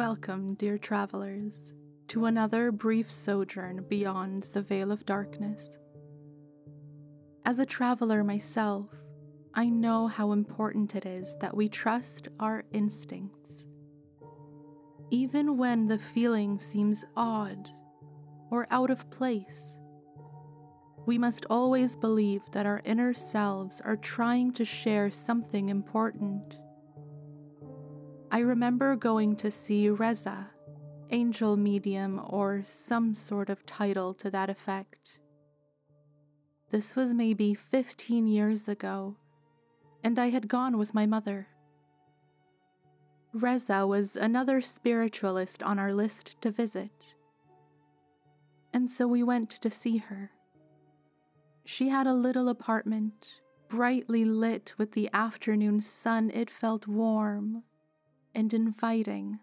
Welcome, dear travelers, to another brief sojourn beyond the veil of darkness. As a traveler myself, I know how important it is that we trust our instincts. Even when the feeling seems odd or out of place, we must always believe that our inner selves are trying to share something important. I remember going to see Reza, angel medium, or some sort of title to that effect. This was maybe 15 years ago, and I had gone with my mother. Reza was another spiritualist on our list to visit, and so we went to see her. She had a little apartment, brightly lit with the afternoon sun. It felt warm and inviting.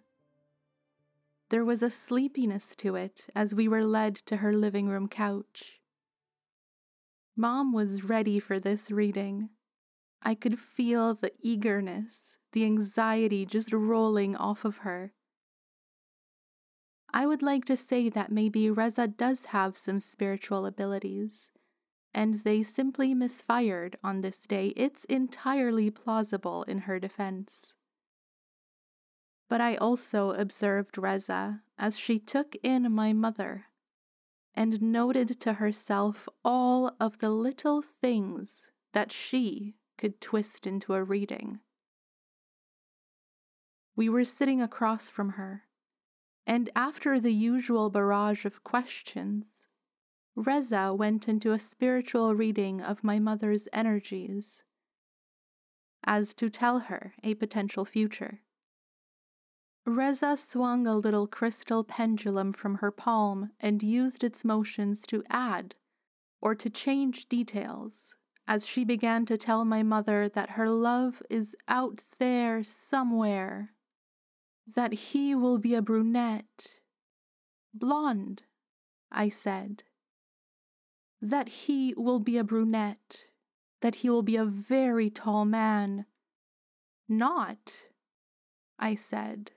There was a sleepiness to it as we were led to her living room couch. Mom was ready for this reading. I could feel the eagerness, the anxiety just rolling off of her. I would like to say that maybe Reza does have some spiritual abilities, and they simply misfired on this day. It's entirely plausible in her defense. But I also observed Reza as she took in my mother and noted to herself all of the little things that she could twist into a reading. We were sitting across from her, and after the usual barrage of questions, Reza went into a spiritual reading of my mother's energies, as to tell her a potential future. Reza swung a little crystal pendulum from her palm and used its motions to add or to change details as she began to tell my mother that her love is out there somewhere, that he will be a brunette. Blonde, I said. That he will be a brunette, that he will be a very tall man. Not, I said.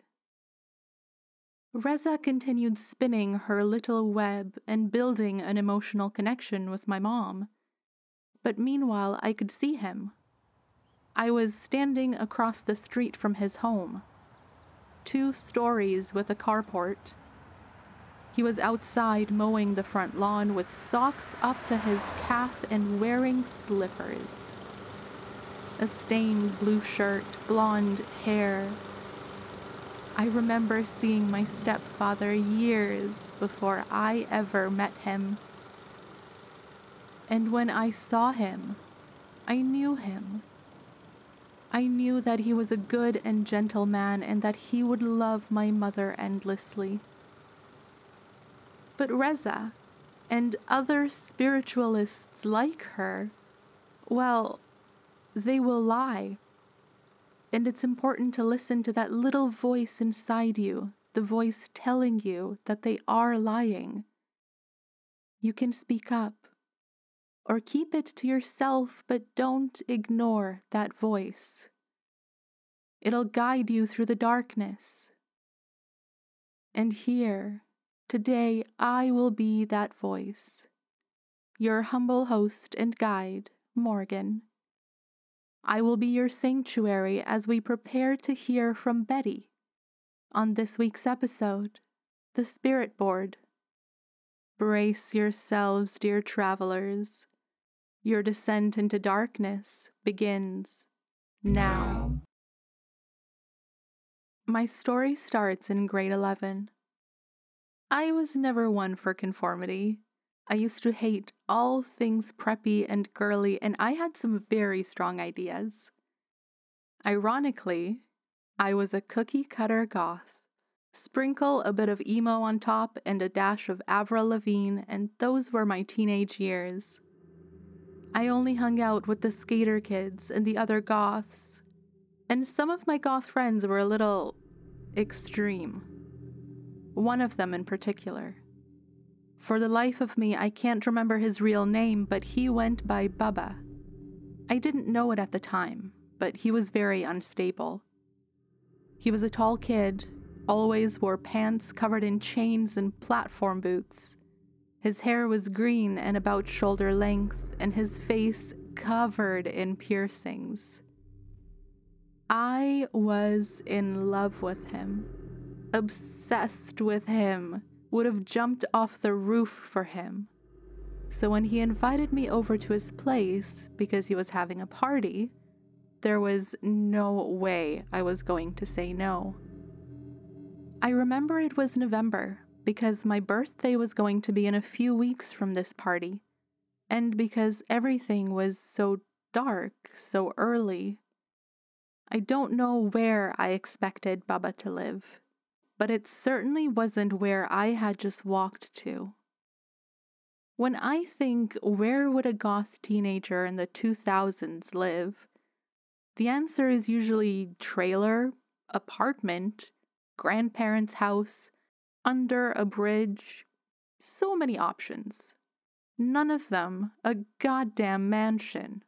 Reza continued spinning her little web and building an emotional connection with my mom. But meanwhile, I could see him. I was standing across the street from his home, two stories with a carport. He was outside mowing the front lawn with socks up to his calf and wearing slippers. A stained blue shirt, blonde hair, I remember seeing my stepfather years before I ever met him. And when I saw him, I knew him. I knew that he was a good and gentle man and that he would love my mother endlessly. But Reza and other spiritualists like her, well, they will lie and it's important to listen to that little voice inside you, the voice telling you that they are lying. You can speak up or keep it to yourself, but don't ignore that voice. It'll guide you through the darkness. And here, today, I will be that voice, your humble host and guide, Morgan. I will be your sanctuary as we prepare to hear from Betty on this week's episode The Spirit Board. Brace yourselves, dear travelers. Your descent into darkness begins now. My story starts in grade 11. I was never one for conformity. I used to hate all things preppy and girly, and I had some very strong ideas. Ironically, I was a cookie cutter goth. Sprinkle a bit of emo on top and a dash of Avril Lavigne, and those were my teenage years. I only hung out with the skater kids and the other goths, and some of my goth friends were a little extreme. One of them in particular. For the life of me, I can't remember his real name, but he went by Bubba. I didn't know it at the time, but he was very unstable. He was a tall kid, always wore pants covered in chains and platform boots. His hair was green and about shoulder length, and his face covered in piercings. I was in love with him, obsessed with him, would have jumped off the roof for him. So when he invited me over to his place because he was having a party, there was no way I was going to say no. I remember it was November because my birthday was going to be in a few weeks from this party, and because everything was so dark so early. I don't know where I expected Bubba to live, but it certainly wasn't where I had just walked to. When I think where would a goth teenager in the 2000s live, the answer is usually trailer, apartment, grandparents' house, under a bridge. So many options. None of them a goddamn mansion.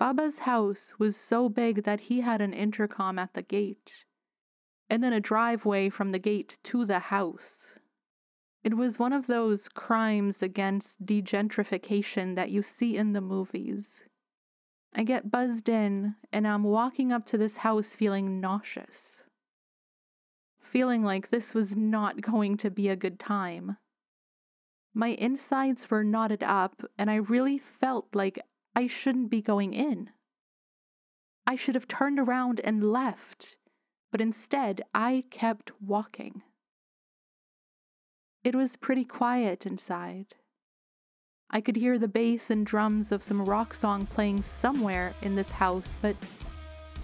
Bubba's house was so big that he had an intercom at the gate, and then a driveway from the gate to the house. It was one of those crimes against degentrification that you see in the movies. I get buzzed in, and I'm walking up to this house feeling nauseous. Feeling like this was not going to be a good time. My insides were knotted up, and I really felt like I shouldn't be going in. I should have turned around and left, but instead I kept walking. It was pretty quiet inside. I could hear the bass and drums of some rock song playing somewhere in this house, but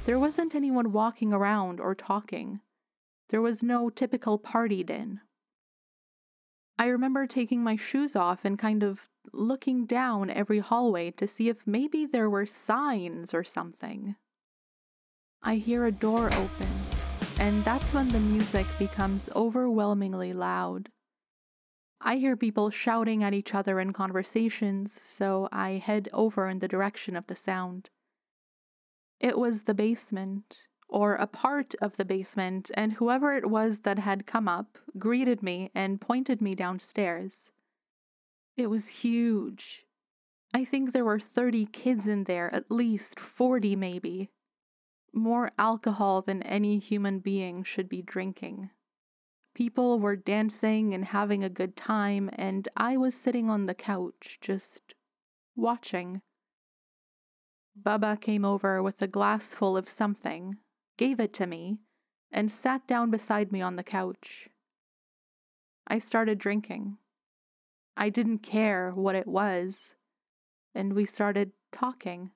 there wasn't anyone walking around or talking. There was no typical party din. I remember taking my shoes off and kind of looking down every hallway to see if maybe there were signs or something. I hear a door open, and that's when the music becomes overwhelmingly loud. I hear people shouting at each other in conversations, so I head over in the direction of the sound. It was the basement, or a part of the basement, and whoever it was that had come up greeted me and pointed me downstairs. It was huge. I think there were 30 kids in there, at least 40 maybe. More alcohol than any human being should be drinking. People were dancing and having a good time, and I was sitting on the couch, just watching. Bubba came over with a glass full of something, gave it to me, and sat down beside me on the couch. I started drinking. I didn't care what it was, and we started talking.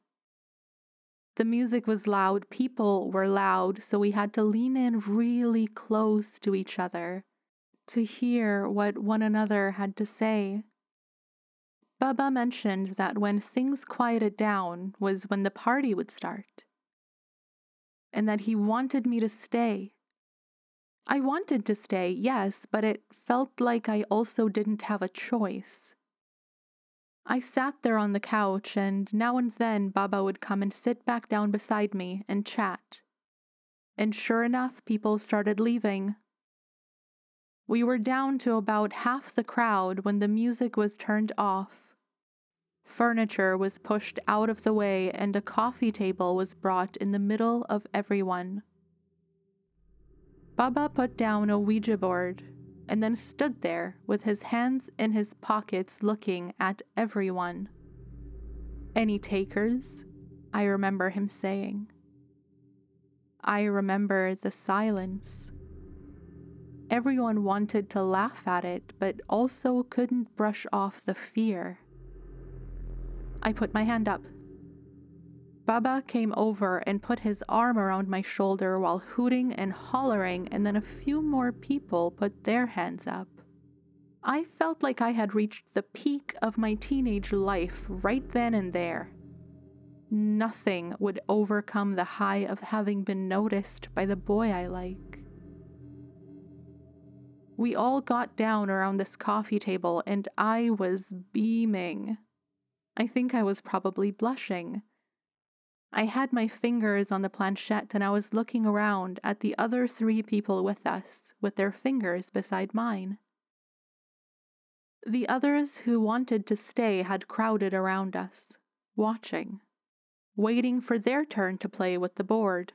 The music was loud, people were loud, so we had to lean in really close to each other to hear what one another had to say. Bubba mentioned that when things quieted down was when the party would start, and that he wanted me to stay. I wanted to stay, yes, but it felt like I also didn't have a choice. I sat there on the couch, and now and then Bubba would come and sit back down beside me and chat. And sure enough, people started leaving. We were down to about half the crowd when the music was turned off. Furniture was pushed out of the way, and a coffee table was brought in the middle of everyone. Bubba put down a Ouija board and then stood there with his hands in his pockets looking at everyone. Any takers? I remember him saying. I remember the silence. Everyone wanted to laugh at it, but also couldn't brush off the fear. I put my hand up. Bubba came over and put his arm around my shoulder while hooting and hollering, and then a few more people put their hands up. I felt like I had reached the peak of my teenage life right then and there. Nothing would overcome the high of having been noticed by the boy I like. We all got down around this coffee table, and I was beaming. I think I was probably blushing. I had my fingers on the planchette and I was looking around at the other three people with us, with their fingers beside mine. The others who wanted to stay had crowded around us, watching, waiting for their turn to play with the board.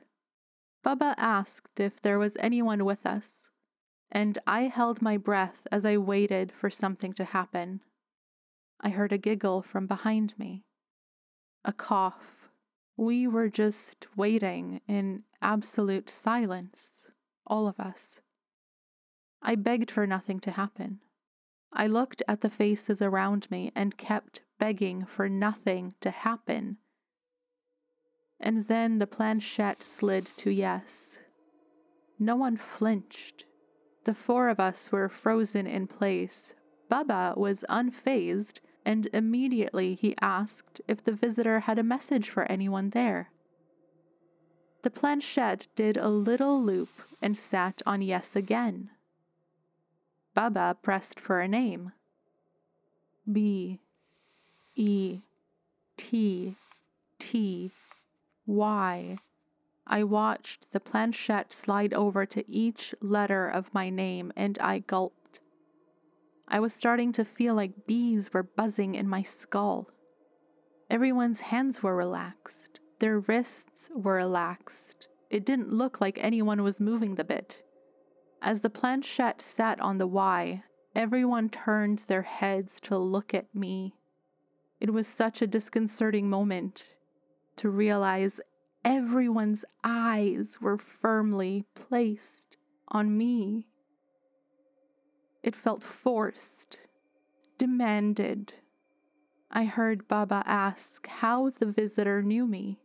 Bubba asked if there was anyone with us, and I held my breath as I waited for something to happen. I heard a giggle from behind me, a cough. We were just waiting in absolute silence, all of us. I begged for nothing to happen. I looked at the faces around me and kept begging for nothing to happen. And then the planchette slid to yes. No one flinched. The four of us were frozen in place. Bubba was unfazed, and immediately he asked if the visitor had a message for anyone there. The planchette did a little loop and sat on yes again. Bubba pressed for a name. B E T T Y. I watched the planchette slide over to each letter of my name and I gulped. I was starting to feel like bees were buzzing in my skull. Everyone's hands were relaxed, their wrists were relaxed. It didn't look like anyone was moving the bit. As the planchette sat on the Y, everyone turned their heads to look at me. It was such a disconcerting moment to realize everyone's eyes were firmly placed on me. It felt forced, demanded. I heard Bubba ask how the visitor knew me.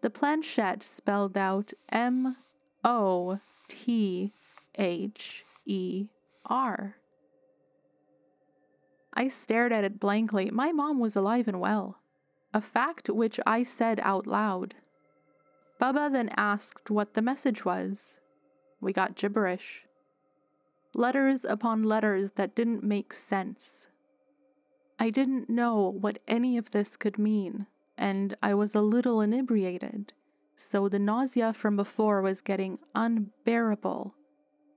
The planchette spelled out M O T H E R. I stared at it blankly. My mom was alive and well, a fact which I said out loud. Bubba then asked what the message was. We got gibberish. Letters upon letters that didn't make sense. I didn't know what any of this could mean, and I was a little inebriated, so the nausea from before was getting unbearable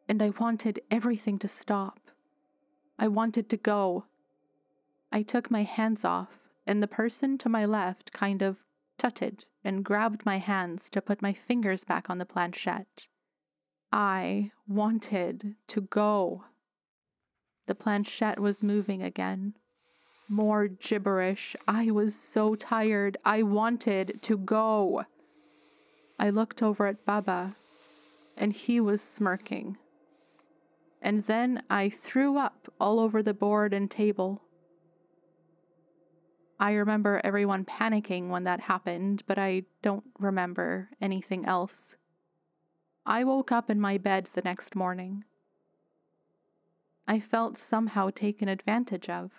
and I wanted everything to stop. I wanted to go. I took my hands off, and the person to my left kind of tutted and grabbed my hands to put my fingers back on the planchette. I wanted to go. The planchette was moving again. More gibberish. I was so tired. I wanted to go. I looked over at Bubba, and he was smirking and then I threw up all over the board and table. I remember everyone panicking when that happened, but I don't remember anything else. I woke up in my bed the next morning. I felt somehow taken advantage of.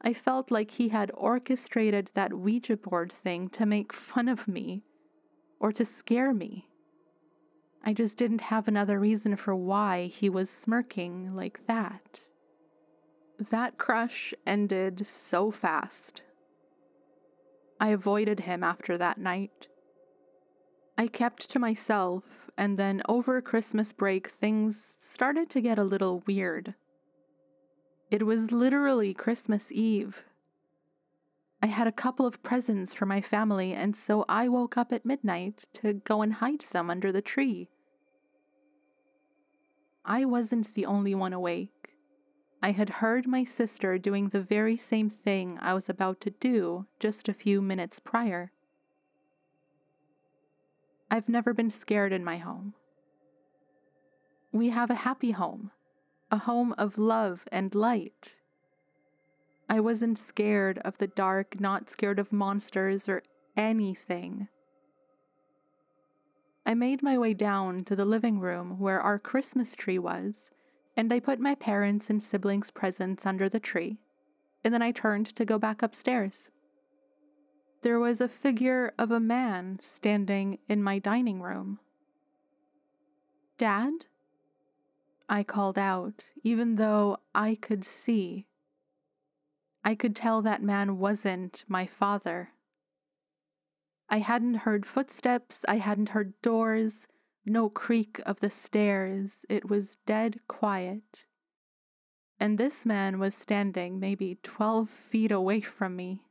I felt like he had orchestrated that Ouija board thing to make fun of me or to scare me. I just didn't have another reason for why he was smirking like that. That crush ended so fast. I avoided him after that night. I kept to myself, and then over Christmas break, things started to get a little weird. It was literally Christmas Eve. I had a couple of presents for my family, and so I woke up at midnight to go and hide them under the tree. I wasn't the only one awake. I had heard my sister doing the very same thing I was about to do just a few minutes prior. I've never been scared in my home. We have a happy home, a home of love and light. I wasn't scared of the dark, not scared of monsters or anything. I made my way down to the living room where our Christmas tree was, and I put my parents' and siblings' presents under the tree, and then I turned to go back upstairs. There was a figure of a man standing in my dining room. Dad? I called out, even though I could see. I could tell that man wasn't my father. I hadn't heard footsteps, I hadn't heard doors, no creak of the stairs. It was dead quiet. And this man was standing maybe 12 feet away from me.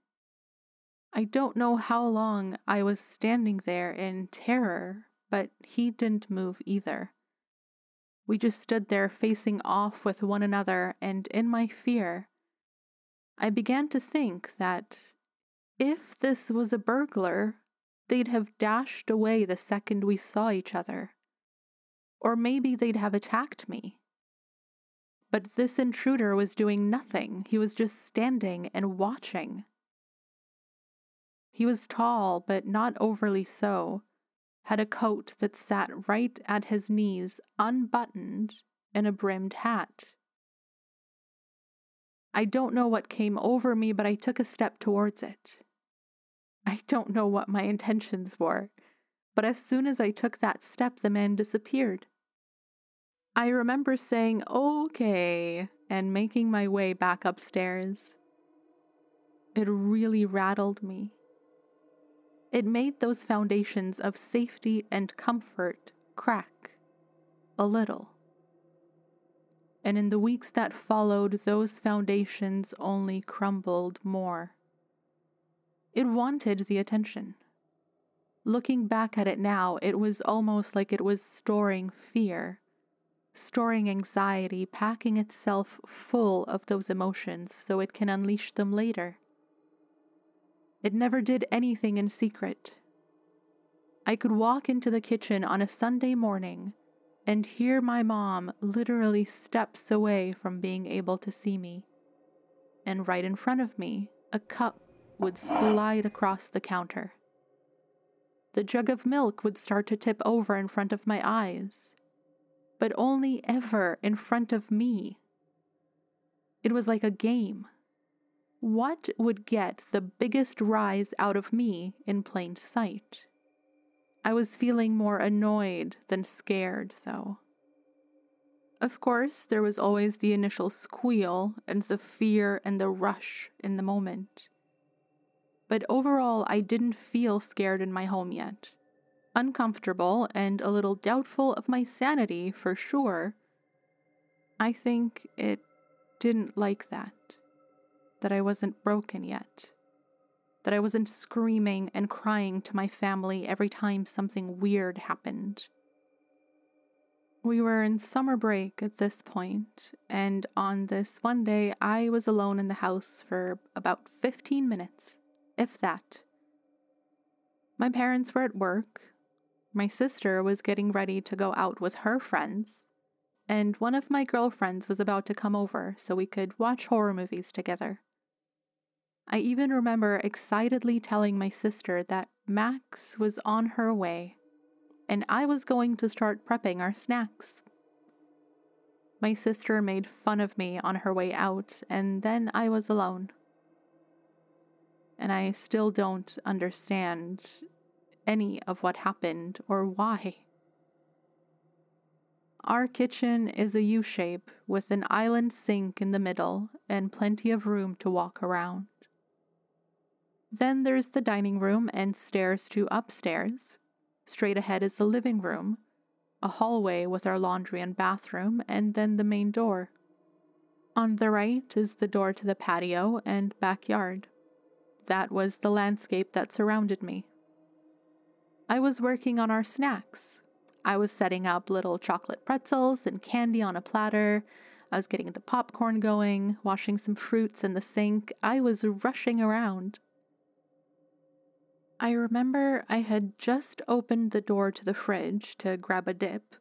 I don't know how long I was standing there in terror, but he didn't move either. We just stood there facing off with one another, and in my fear, I began to think that if this was a burglar, they'd have dashed away the second we saw each other. Or maybe they'd have attacked me. But this intruder was doing nothing, he was just standing and watching. He was tall, but not overly so, had a coat that sat right at his knees, unbuttoned, and a brimmed hat. I don't know what came over me, but I took a step towards it. I don't know what my intentions were, but as soon as I took that step, the man disappeared. I remember saying, okay, and making my way back upstairs. It really rattled me. It made those foundations of safety and comfort crack a little. And in the weeks that followed, those foundations only crumbled more. It wanted the attention. Looking back at it now, it was almost like it was storing fear, storing anxiety, packing itself full of those emotions so it can unleash them later. It never did anything in secret. I could walk into the kitchen on a Sunday morning and hear my mom literally steps away from being able to see me. And right in front of me, a cup would slide across the counter. The jug of milk would start to tip over in front of my eyes, but only ever in front of me. It was like a game. What would get the biggest rise out of me in plain sight? I was feeling more annoyed than scared, though. Of course, there was always the initial squeal and the fear and the rush in the moment. But overall, I didn't feel scared in my home yet. Uncomfortable and a little doubtful of my sanity for sure. I think it didn't like that that I wasn't broken yet, that I wasn't screaming and crying to my family every time something weird happened. We were in summer break at this point, and on this one day, I was alone in the house for about 15 minutes, if that. My parents were at work. My sister was getting ready to go out with her friends, and one of my girlfriends was about to come over so we could watch horror movies together. I even remember excitedly telling my sister that Max was on her way and I was going to start prepping our snacks. My sister made fun of me on her way out, and then I was alone. And I still don't understand any of what happened or why. Our kitchen is a U shape with an island sink in the middle and plenty of room to walk around. Then there's the dining room and stairs to upstairs. Straight ahead is the living room, a hallway with our laundry and bathroom, and then the main door. On the right is the door to the patio and backyard. That was the landscape that surrounded me. I was working on our snacks. I was setting up little chocolate pretzels and candy on a platter. I was getting the popcorn going, washing some fruits in the sink. I was rushing around. I remember I had just opened the door to the fridge to grab a dip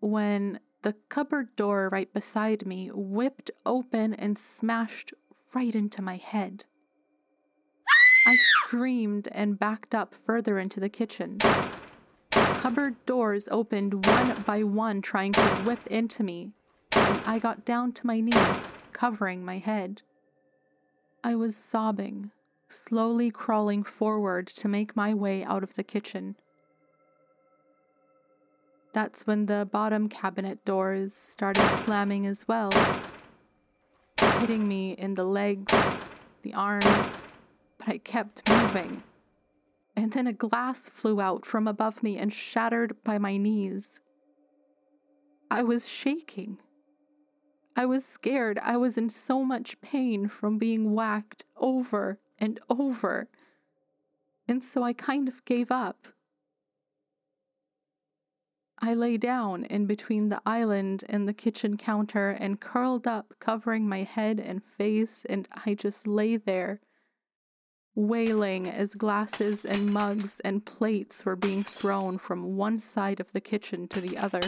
when the cupboard door right beside me whipped open and smashed right into my head. I screamed and backed up further into the kitchen. The Cupboard doors opened one by one, trying to whip into me, and I got down to my knees, covering my head. I was sobbing, slowly crawling forward to make my way out of the kitchen. That's when the bottom cabinet doors started slamming as well, hitting me in the legs, the arms, but I kept moving. and then a glass flew out from above me and shattered by my knees. I was shaking. I was scared. I was in so much pain from being whacked over and over. And so I kind of gave up. I lay down in between the island and the kitchen counter and curled up, covering my head and face, and I just lay there, wailing as glasses and mugs and plates were being thrown from one side of the kitchen to the other.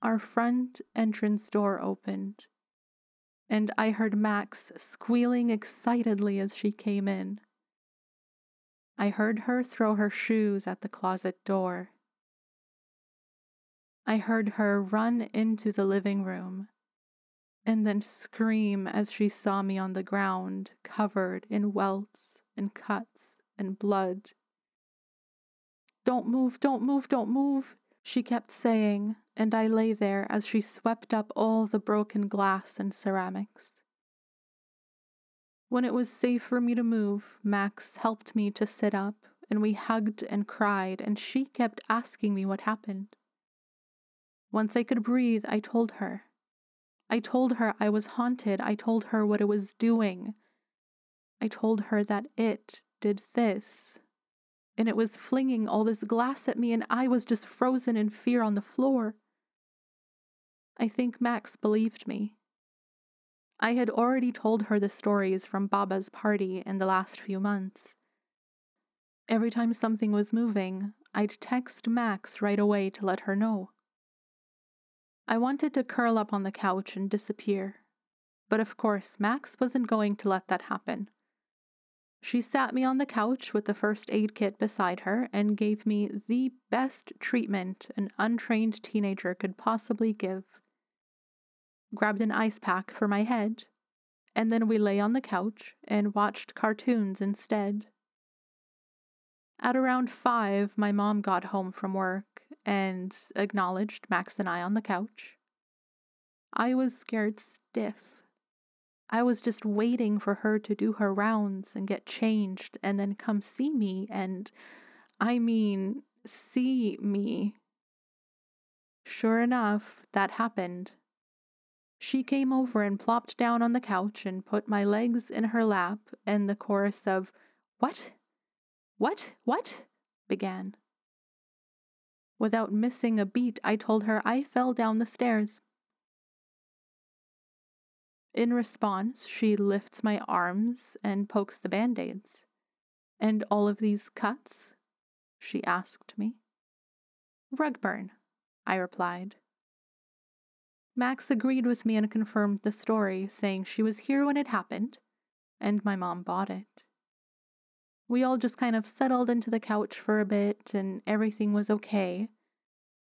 Our front entrance door opened, and I heard Max squealing excitedly as she came in. I heard her throw her shoes at the closet door I heard her run into the living room and then scream as she saw me on the ground, covered in welts and cuts and blood. Don't move, don't move, don't move, she kept saying, and I lay there as she swept up all the broken glass and ceramics. When it was safe for me to move, Max helped me to sit up, and we hugged and cried, and she kept asking me what happened. Once I could breathe, I told her. I told her I was haunted. I told her what it was doing. I told her that it did this. And it was flinging all this glass at me, and I was just frozen in fear on the floor. I think Max believed me. I had already told her the stories from Bubba's party in the last few months. Every time something was moving, I'd text Max right away to let her know. I wanted to curl up on the couch and disappear. But of course, Max wasn't going to let that happen. She sat me on the couch with the first aid kit beside her and gave me the best treatment an untrained teenager could possibly give. Grabbed an ice pack for my head, and then we lay on the couch and watched cartoons instead. At around five, my mom got home from work and acknowledged Max and I on the couch. I was scared stiff. I was just waiting for her to do her rounds and get changed and then come see me and, I mean, see me. Sure enough, that happened. She came over and plopped down on the couch and put my legs in her lap, and the chorus of, What? What? What? began. Without missing a beat, I told her I fell down the stairs. In response, she lifts my arms and pokes the band aids. And all of these cuts? She asked me. Rug burn, I replied. Max agreed with me and confirmed the story, saying she was here when it happened, and my mom bought it. We all just kind of settled into the couch for a bit and everything was okay.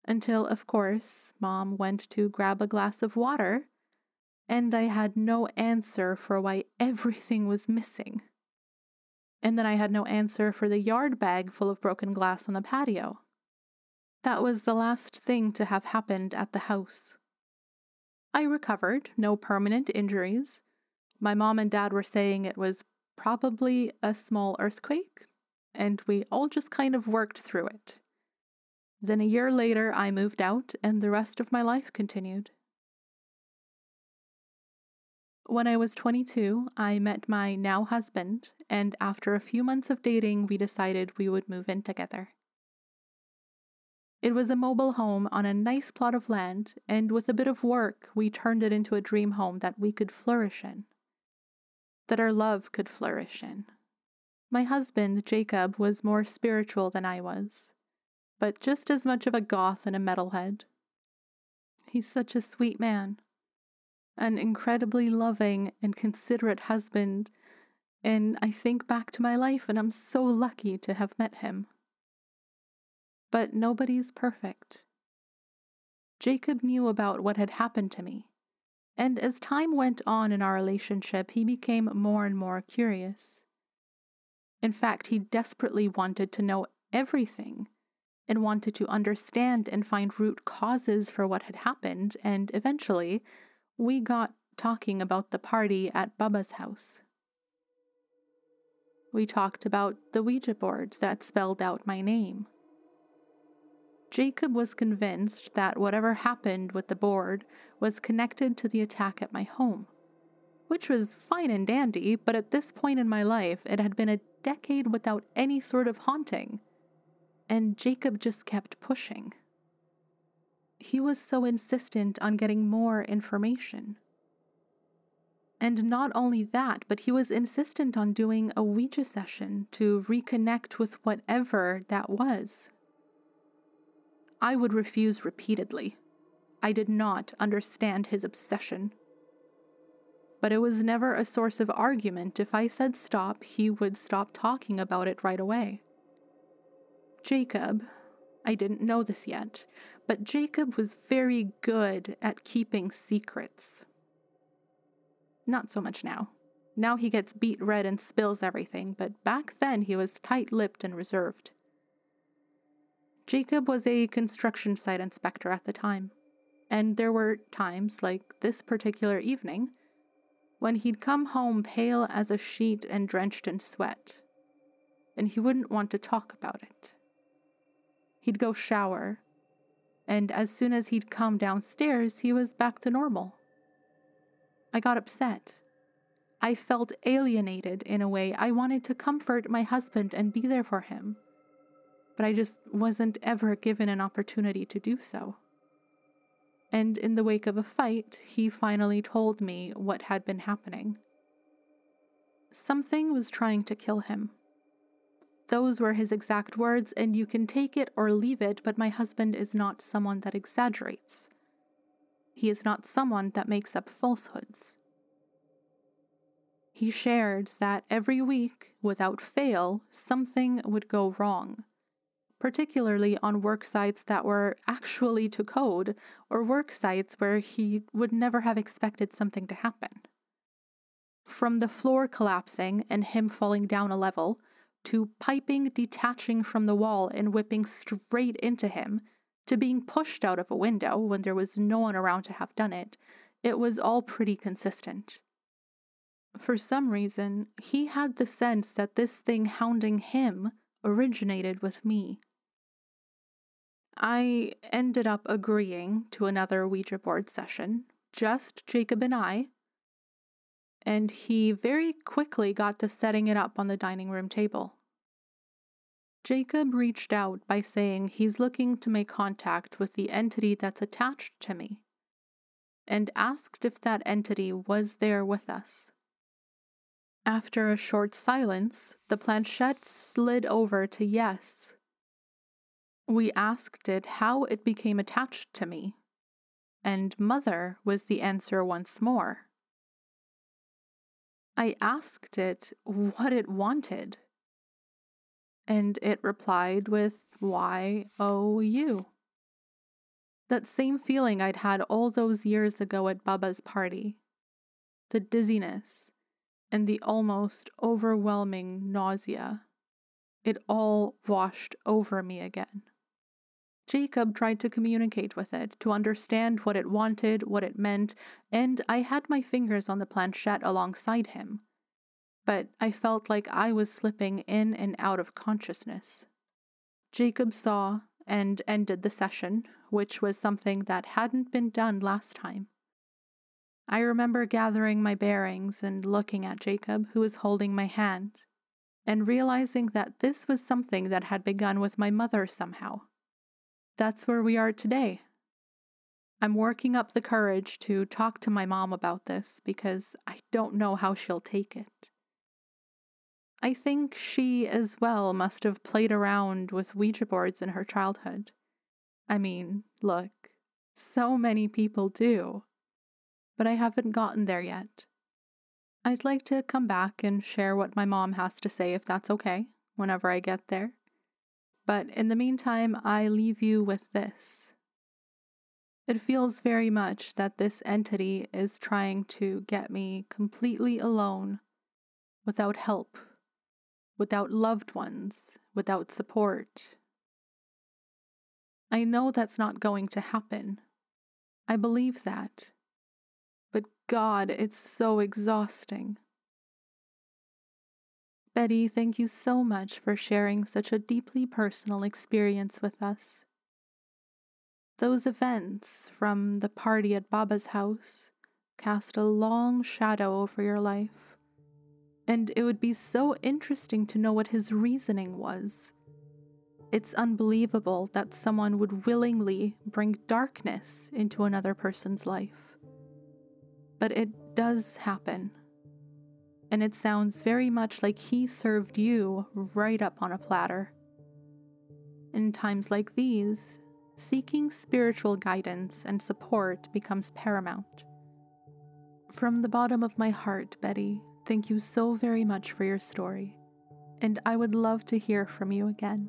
Until, of course, mom went to grab a glass of water, and I had no answer for why everything was missing. And then I had no answer for the yard bag full of broken glass on the patio. That was the last thing to have happened at the house. I recovered, no permanent injuries. My mom and dad were saying it was probably a small earthquake, and we all just kind of worked through it. Then a year later, I moved out, and the rest of my life continued. When I was 22, I met my now husband, and after a few months of dating, we decided we would move in together. It was a mobile home on a nice plot of land, and with a bit of work, we turned it into a dream home that we could flourish in that our love could flourish in. My husband, Jacob, was more spiritual than I was, but just as much of a goth and a metalhead. He's such a sweet man, an incredibly loving and considerate husband, and I think back to my life and I'm so lucky to have met him. But nobody's perfect. Jacob knew about what had happened to me and as time went on in our relationship, he became more and more curious. In fact, he desperately wanted to know everything and wanted to understand and find root causes for what had happened, and eventually, we got talking about the party at Bubba's house. we talked about the Ouija board that spelled out my name. Jacob was convinced that whatever happened with the board was connected to the attack at my home, which was fine and dandy, but at this point in my life, it had been a decade without any sort of haunting. And Jacob just kept pushing. He was so insistent on getting more information. And not only that, but he was insistent on doing a Ouija session to reconnect with whatever that was. I would refuse repeatedly. I did not understand his obsession. But it was never a source of argument. If I said stop, he would stop talking about it right away. Jacob, I didn't know this yet, but Jacob was very good at keeping secrets. Not so much now. Now he gets beet red and spills everything, but back then he was tight lipped and reserved. Jacob was a construction site inspector at the time, and there were times, like this particular evening, when he'd come home pale as a sheet and drenched in sweat, and he wouldn't want to talk about it. He'd go shower, and as soon as he'd come downstairs, he was back to normal. I got upset. I felt alienated in a way. I wanted to comfort my husband and be there for him but I just wasn't ever given an opportunity to do so. And in the wake of a fight, he finally told me what had been happening. Something was trying to kill him. Those were his exact words, and you can take it or leave it, but my husband is not someone that exaggerates. He is not someone that makes up falsehoods. He shared that every week, without fail, something would go wrong particularly on work sites that were actually to code or work sites where he would never have expected something to happen. From the floor collapsing and him falling down a level, to piping detaching from the wall and whipping straight into him, to being pushed out of a window when there was no one around to have done it, it was all pretty consistent. For some reason, he had the sense that this thing hounding him originated with me. I ended up agreeing to another Ouija board session, just Jacob and I, and he very quickly got to setting it up on the dining room table. Jacob reached out by saying he's looking to make contact with the entity that's attached to me, and asked if that entity was there with us. After a short silence, the planchette slid over to yes, we asked it how it became attached to me, and mother was the answer once more. I asked it what it wanted, and it replied with Y O U. That same feeling I'd had all those years ago at Bubba's party the dizziness and the almost overwhelming nausea. It all washed over me again. Jacob tried to communicate with it, to understand what it wanted, what it meant, and I had my fingers on the planchette alongside him. But I felt like I was slipping in and out of consciousness. Jacob saw and ended the session, which was something that hadn't been done last time. I remember gathering my bearings and looking at Jacob, who was holding my hand, and realizing that this was something that had begun with my mother somehow that's where we are today. I'm working up the courage to talk to my mom about this because I don't know how she'll take it. I think she as well must have played around with Ouija boards in her childhood. I mean, look, so many people do. But I haven't gotten there yet. I'd like to come back and share what my mom has to say if that's okay, whenever I get there. But in the meantime, I leave you with this. It feels very much that this entity is trying to get me completely alone, without help, without loved ones, without support. I know that's not going to happen. I believe that. But God, it's so exhausting. Betty, thank you so much for sharing such a deeply personal experience with us. Those events from the party at Bubba's house cast a long shadow over your life, and it would be so interesting to know what his reasoning was. It's unbelievable that someone would willingly bring darkness into another person's life. But it does happen. And it sounds very much like he served you right up on a platter. In times like these, seeking spiritual guidance and support becomes paramount. From the bottom of my heart, Betty, thank you so very much for your story, and I would love to hear from you again.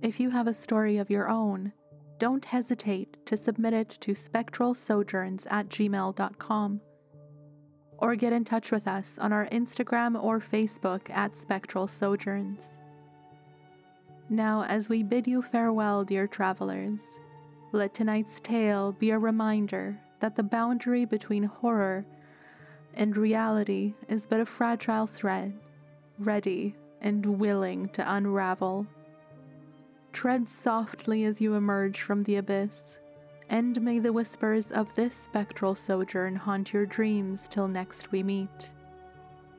If you have a story of your own, don't hesitate to submit it to spectralsojourns at gmail.com or get in touch with us on our Instagram or Facebook at Spectral Sojourns. Now, as we bid you farewell, dear travelers, let tonight's tale be a reminder that the boundary between horror and reality is but a fragile thread, ready and willing to unravel. Tread softly as you emerge from the abyss, and may the whispers of this spectral sojourn haunt your dreams till next we meet.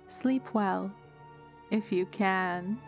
Sleep well, if you can.